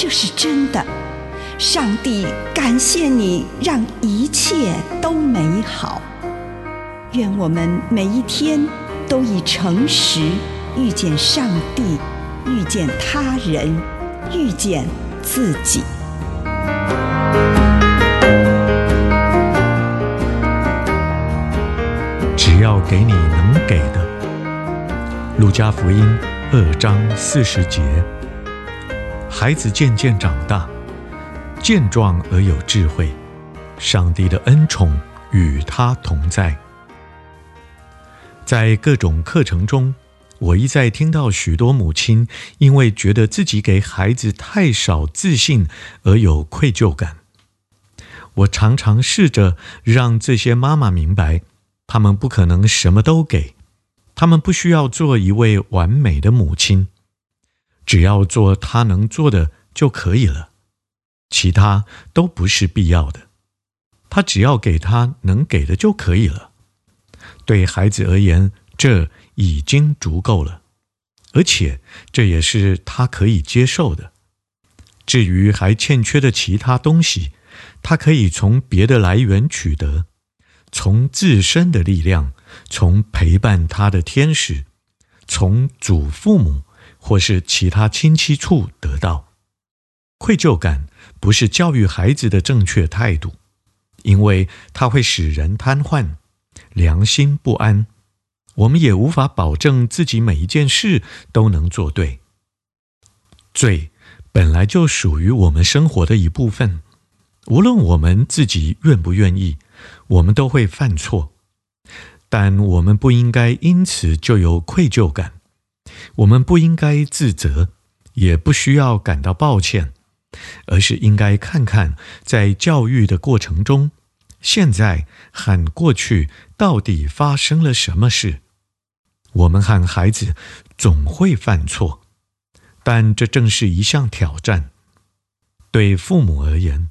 这是真的。上帝感谢你，让一切都美好。愿我们每一天都以诚实遇见上帝，遇见他人，遇见自己。只要给你能给的。路加福音二章四十节，孩子渐渐长大，健壮而有智慧，上帝的恩宠与他同在。在各种课程中，我一再听到许多母亲因为觉得自己给孩子太少自信而有愧疚感。我常常试着让这些妈妈明白。他们不可能什么都给，他们不需要做一位完美的母亲，只要做他能做的就可以了，其他都不是必要的。他只要给他能给的就可以了。对孩子而言，这已经足够了，而且这也是他可以接受的。至于还欠缺的其他东西，他可以从别的来源取得。从自身的力量，从陪伴他的天使，从祖父母或是其他亲戚处得到。愧疚感不是教育孩子的正确态度，因为它会使人瘫痪、良心不安。我们也无法保证自己每一件事都能做对。罪本来就属于我们生活的一部分，无论我们自己愿不愿意。我们都会犯错，但我们不应该因此就有愧疚感。我们不应该自责，也不需要感到抱歉，而是应该看看在教育的过程中，现在和过去到底发生了什么事。我们和孩子总会犯错，但这正是一项挑战。对父母而言。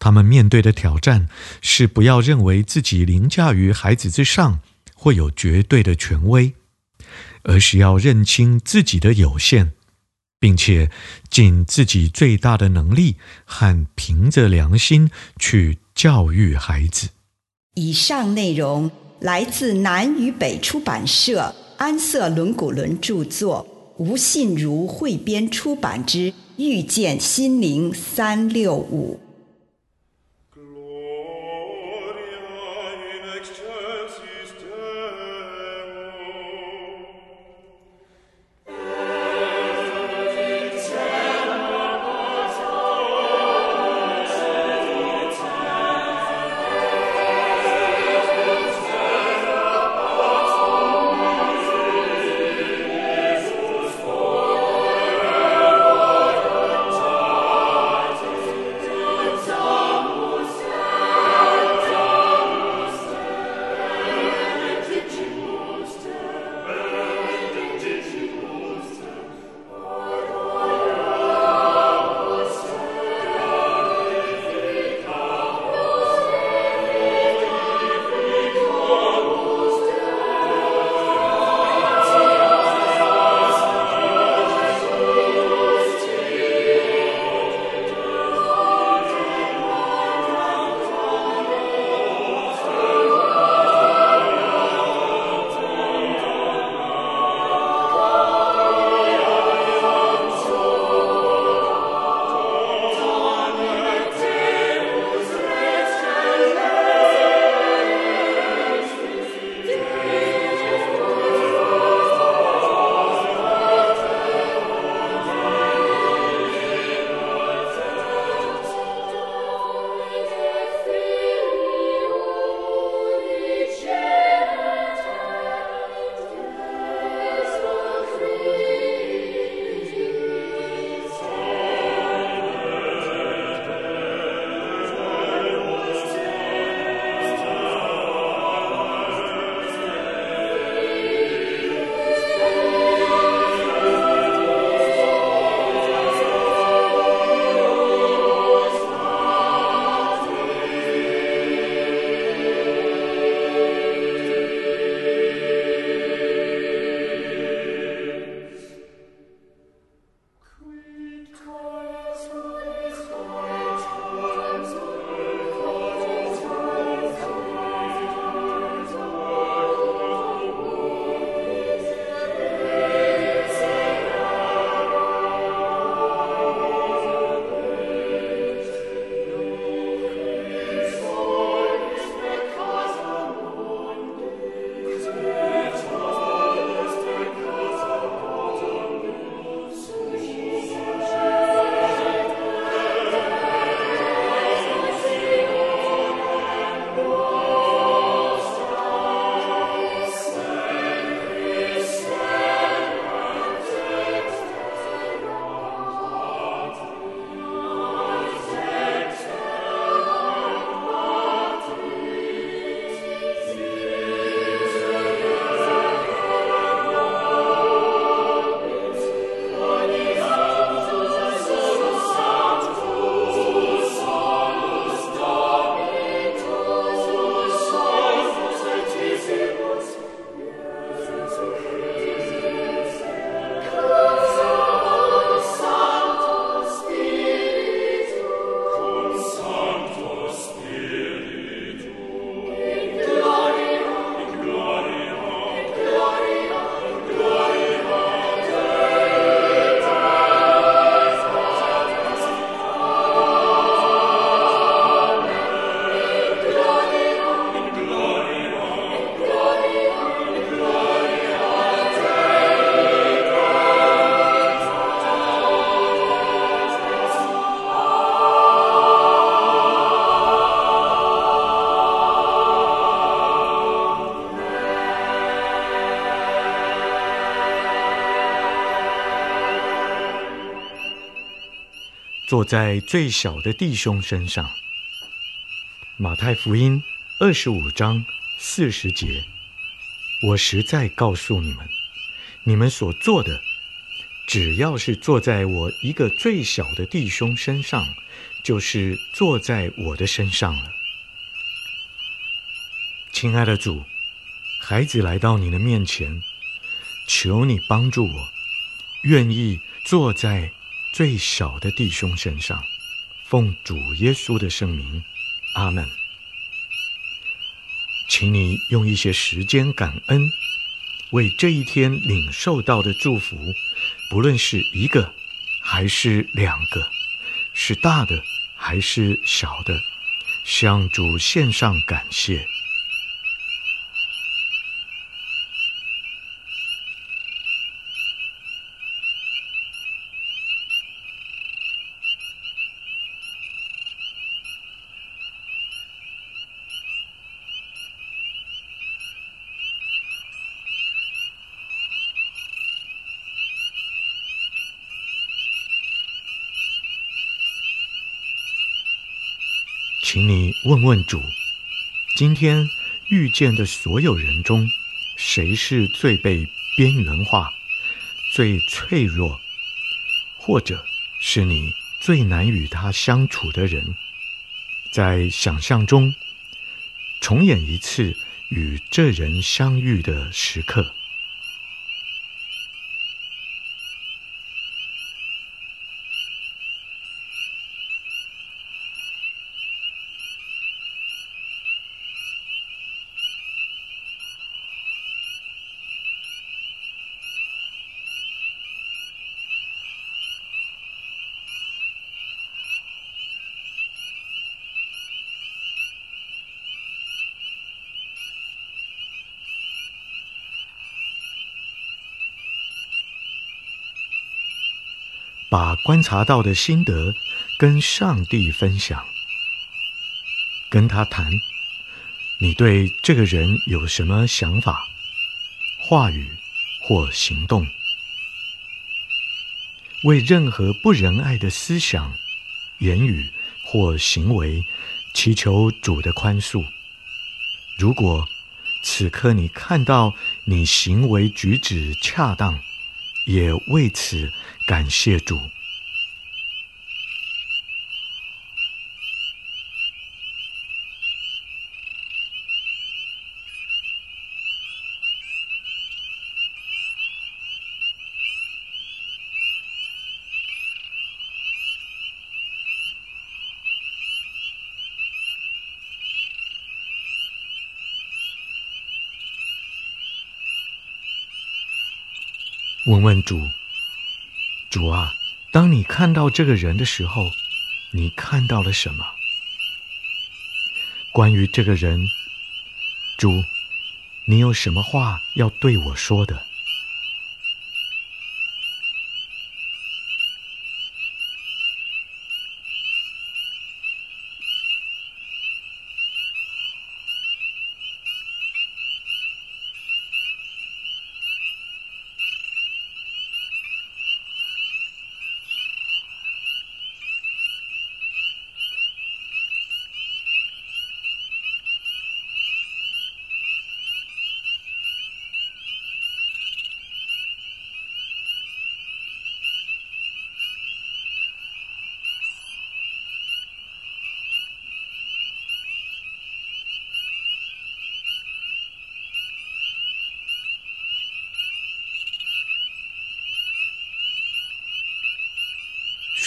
他们面对的挑战是不要认为自己凌驾于孩子之上，或有绝对的权威，而是要认清自己的有限，并且尽自己最大的能力和凭着良心去教育孩子。以上内容来自南与北出版社安瑟伦古伦著作，吴信如汇编出版之《遇见心灵三六五》。坐在最小的弟兄身上。马太福音二十五章四十节，我实在告诉你们，你们所做的，只要是坐在我一个最小的弟兄身上，就是坐在我的身上了。亲爱的主，孩子来到你的面前，求你帮助我，愿意坐在最小的弟兄身上，奉主耶稣的圣名。阿门。请你用一些时间感恩，为这一天领受到的祝福，不论是一个还是两个，是大的还是小的，向主献上感谢。请你问问主，今天遇见的所有人中，谁是最被边缘化、最脆弱，或者是你最难与他相处的人？在想象中，重演一次与这人相遇的时刻。把观察到的心得跟上帝分享，跟他谈，你对这个人有什么想法、话语或行动？为任何不仁爱的思想、言语或行为，祈求主的宽恕。如果此刻你看到你行为举止恰当，也为此感谢主。问问主，主啊，当你看到这个人的时候，你看到了什么？关于这个人，主，你有什么话要对我说的？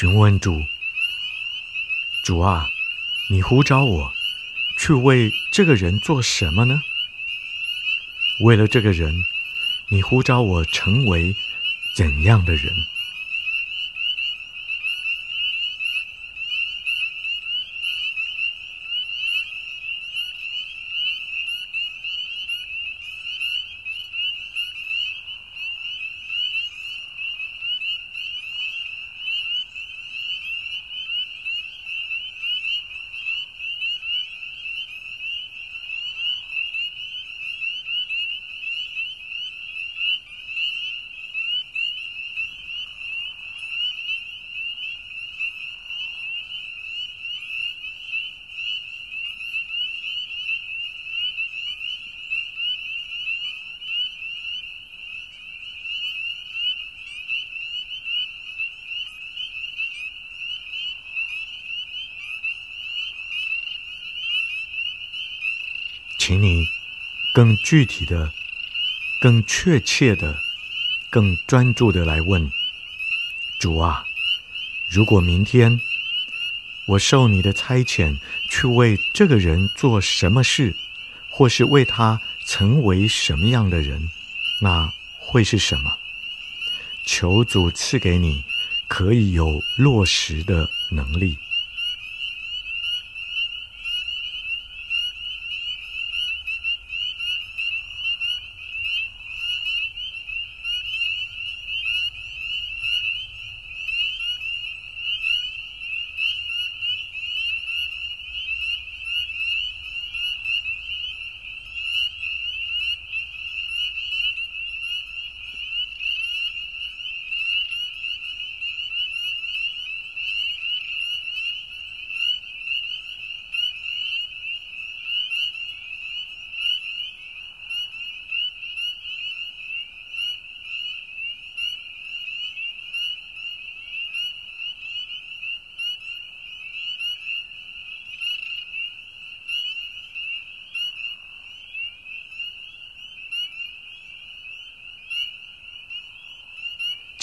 询问主，主啊，你呼召我去为这个人做什么呢？为了这个人，你呼召我成为怎样的人？请你更具体的、更确切的、更专注的来问主啊，如果明天我受你的差遣去为这个人做什么事，或是为他成为什么样的人，那会是什么？求主赐给你可以有落实的能力。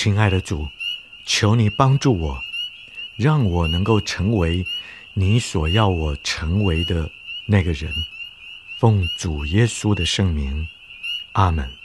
亲爱的主，求你帮助我，让我能够成为你所要我成为的那个人。奉主耶稣的圣名，阿门。